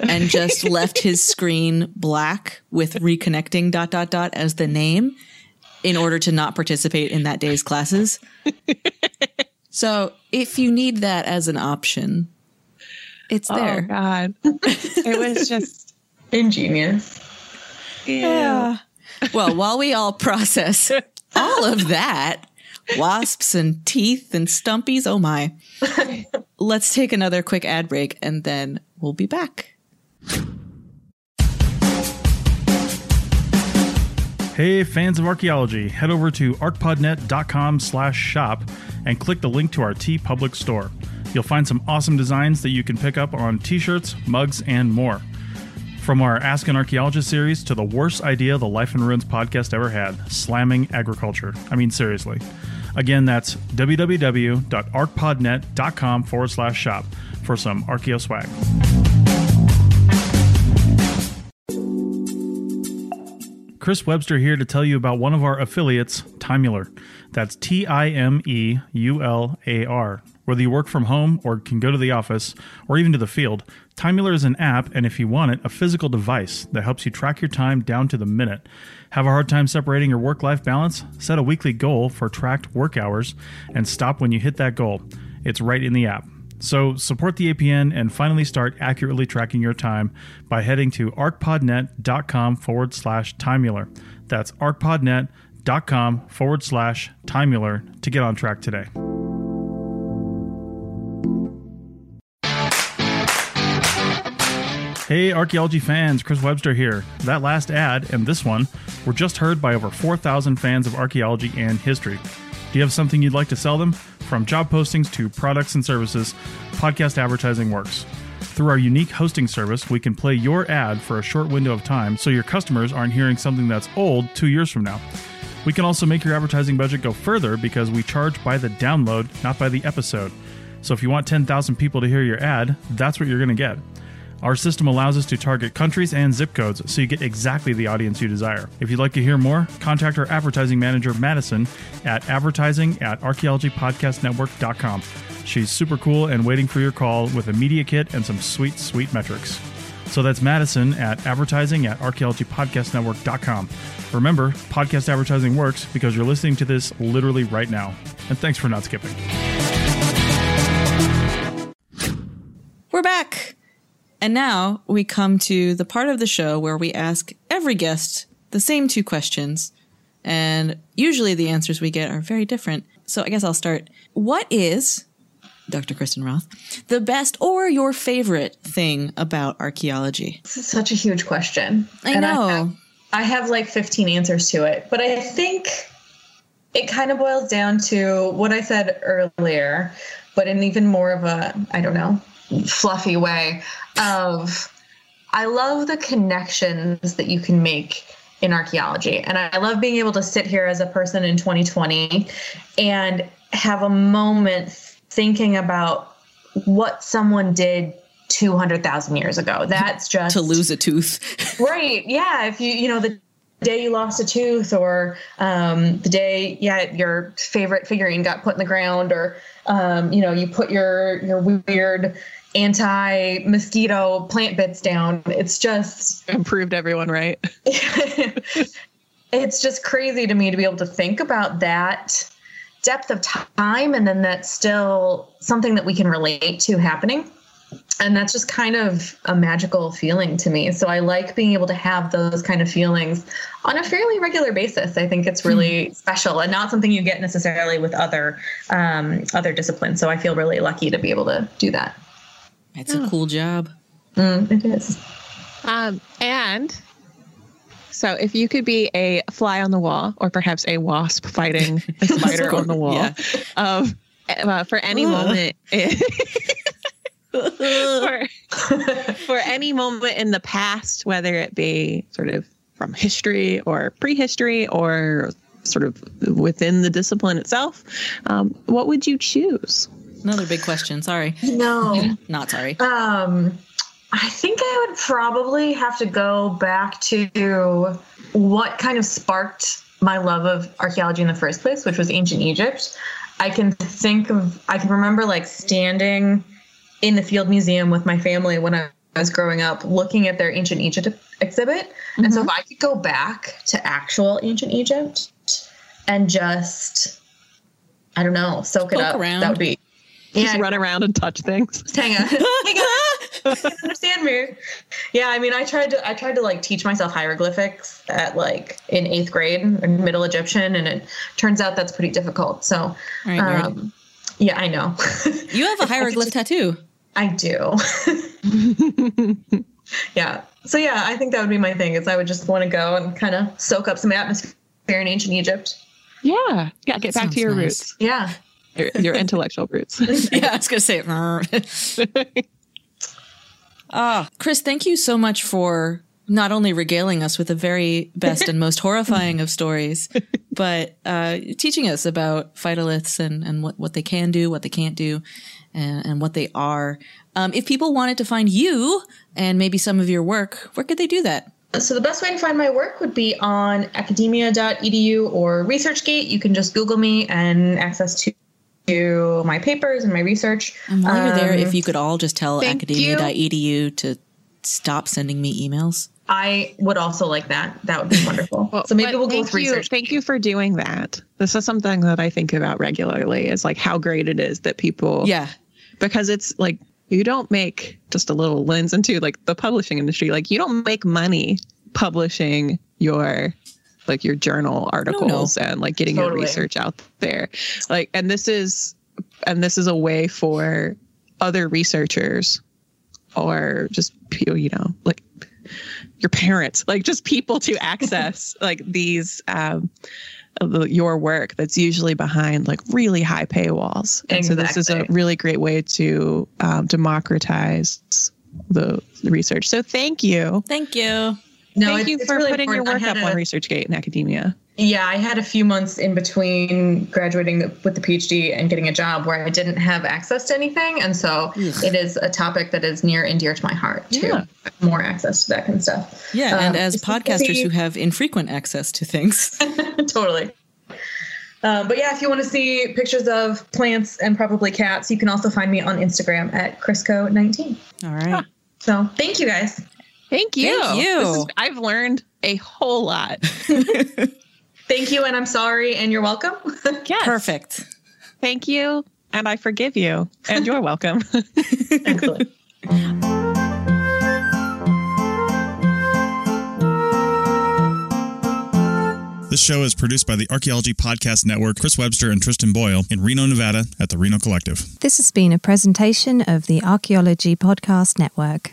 and just left his screen black with reconnecting dot dot dot as the name in order to not participate in that day's classes. so if you need that as an option, it's oh there. god it was just Ingenious. yeah Well, while we all process all of that, wasps and teeth and stumpies, oh my. Let's take another quick ad break and then we'll be back. Hey, fans of archaeology, head over to arcpodnet.com slash shop and click the link to our TeePublic store. You'll find some awesome designs that you can pick up on t-shirts, mugs, and more. From our Ask an Archaeologist series to the worst idea the Life in Ruins podcast ever had, slamming agriculture. I mean, seriously. Again, that's www.arcpodnet.com forward slash shop for some archaeo swag. Chris Webster here to tell you about one of our affiliates, Timeular. That's T I M E U L A R. Whether you work from home or can go to the office or even to the field, Timeular is an app and if you want it, a physical device that helps you track your time down to the minute. Have a hard time separating your work life balance? Set a weekly goal for tracked work hours and stop when you hit that goal. It's right in the app. So support the APN and finally start accurately tracking your time by heading to arcpodnet.com forward slash timeular. That's arcpodnet.com forward slash timeular to get on track today. Hey, archaeology fans, Chris Webster here. That last ad and this one were just heard by over 4,000 fans of archaeology and history. Do you have something you'd like to sell them? From job postings to products and services, podcast advertising works. Through our unique hosting service, we can play your ad for a short window of time so your customers aren't hearing something that's old two years from now. We can also make your advertising budget go further because we charge by the download, not by the episode. So if you want 10,000 people to hear your ad, that's what you're going to get. Our system allows us to target countries and zip codes so you get exactly the audience you desire. If you'd like to hear more, contact our advertising manager, Madison, at advertising at archaeologypodcastnetwork.com. She's super cool and waiting for your call with a media kit and some sweet, sweet metrics. So that's Madison at advertising at archaeologypodcastnetwork.com. Remember, podcast advertising works because you're listening to this literally right now. And thanks for not skipping. We're back. And now we come to the part of the show where we ask every guest the same two questions. And usually the answers we get are very different. So I guess I'll start. What is, Dr. Kristen Wroth, the best or your favorite thing about archaeology? This is such a huge question. I And know. have, I have like 15 answers to it, but I think it kind of boils down to what I said earlier, but in even more of a, I don't know, fluffy way of I love the connections that you can make in archaeology. And I love being able to sit here as a person in 2020 and have a moment thinking about what someone did 200,000 years ago. That's just to lose a tooth. Right. Yeah. If you, you know, the day you lost a tooth or um, the day, yeah, your favorite figurine got put in the ground or, um, you know, you put your, your weird anti mosquito plant bits down. It's just, Improved everyone, right? it's just crazy to me to be able to think about that depth of time and then that's still something that we can relate to happening. And that's just kind of a magical feeling to me. So i like being able to have those kind of feelings on a fairly regular basis. I think it's really special and not something you get necessarily with other um, other disciplines. So i feel really lucky to be able to do that It's a cool job. mm, it is Um, and so if you could be a fly on the wall, or perhaps a wasp fighting a spider on the wall, Yeah. um, uh, for any moment. for, for any moment in the past, whether it be sort of from history or prehistory or sort of within the discipline itself, um, what would you choose? Another big question. Sorry. no Not sorry. Um, I think I would probably have to go back to what kind of sparked my love of archaeology in the first place, which was ancient Egypt. I can think of, I can remember like standing in the Field Museum with my family when I was growing up, looking at their ancient Egypt exhibit. And so if I could go back to actual ancient Egypt and just, I don't know, soak it up, around. that would be. Just run around and touch things. Hang on. hang on. understand me. Yeah, I mean, I tried to I tried to like teach myself hieroglyphics at like in eighth grade in Middle Egyptian, and it turns out that's pretty difficult. So, All right, nerd. um, yeah, I know. you have a hieroglyph tattoo. I do. yeah. So yeah, I think that would be my thing. Is I would just want to go and kind of soak up some atmosphere in ancient Egypt. Yeah. Yeah. Get back to your nice. roots, Yeah. Your, your intellectual roots. yeah, I was gonna say. it. Ah, Chris, thank you so much for not only regaling us with the very best and most horrifying of stories, but uh, teaching us about phytoliths and, and what, what they can do, what they can't do, and, and what they are. Um, if people wanted to find you and maybe some of your work, where could they do that? So the best way to find my work would be on academia.edu or ResearchGate. You can just Google me and access to to my papers and my research. And while you're there, Um, if you could all just tell thank academia.edu to stop sending me emails. I would also like that. That would be wonderful. so maybe we'll go thank with you, research. Thank you for doing that. This is something that I think about regularly is like how great it is that people Yeah. because it's like you don't make just a little lens into like the publishing industry. Like you don't make money publishing your like your journal articles and like getting your research out there. Like and this is and this is a way for other researchers or just people, you know, like your parents, like just people to access like these um your work that's usually behind like really high paywalls. And so this is a really great way to um, democratize the, the research. So thank you. Thank you. No, thank it's- you for really putting your important. work I up had on a- ResearchGate and academia. Yeah, I had a few months in between graduating with the PhD and getting a job where I didn't have access to anything, and so it is a topic that is near and dear to my heart too. Yeah. More access to that kind of stuff. Yeah, and Um, as podcasters who have infrequent access to things. totally. Um, but yeah, if you want to see pictures of plants and probably cats, you can also find me on Instagram at Crisco19. All right. So thank you guys. Thank you. Thank you. This is, I've learned a whole lot. Thank you, and I'm sorry, and you're welcome. Yes. Perfect. Thank you. And I forgive you. And you're welcome. Excellent. This show is produced by the Archaeology Podcast Network, Chris Webster and Tristan Boyle in Reno, Nevada at the Reno Collective. This has been a presentation of the Archaeology Podcast Network.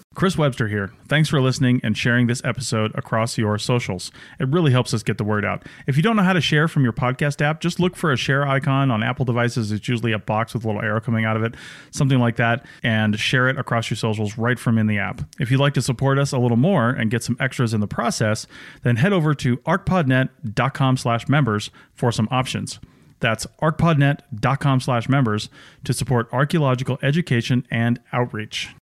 Chris Webster here. Thanks for listening and sharing this episode across your socials. It really helps us get the word out. If you don't know how to share from your podcast app, just look for a share icon on Apple devices. It's usually a box with a little arrow coming out of it, something like that, and share it across your socials right from in the app. If you'd like to support us a little more and get some extras in the process, then head over to arcpodnet.com slash members for some options. That's arcpodnet.com slash members to support archaeological education and outreach.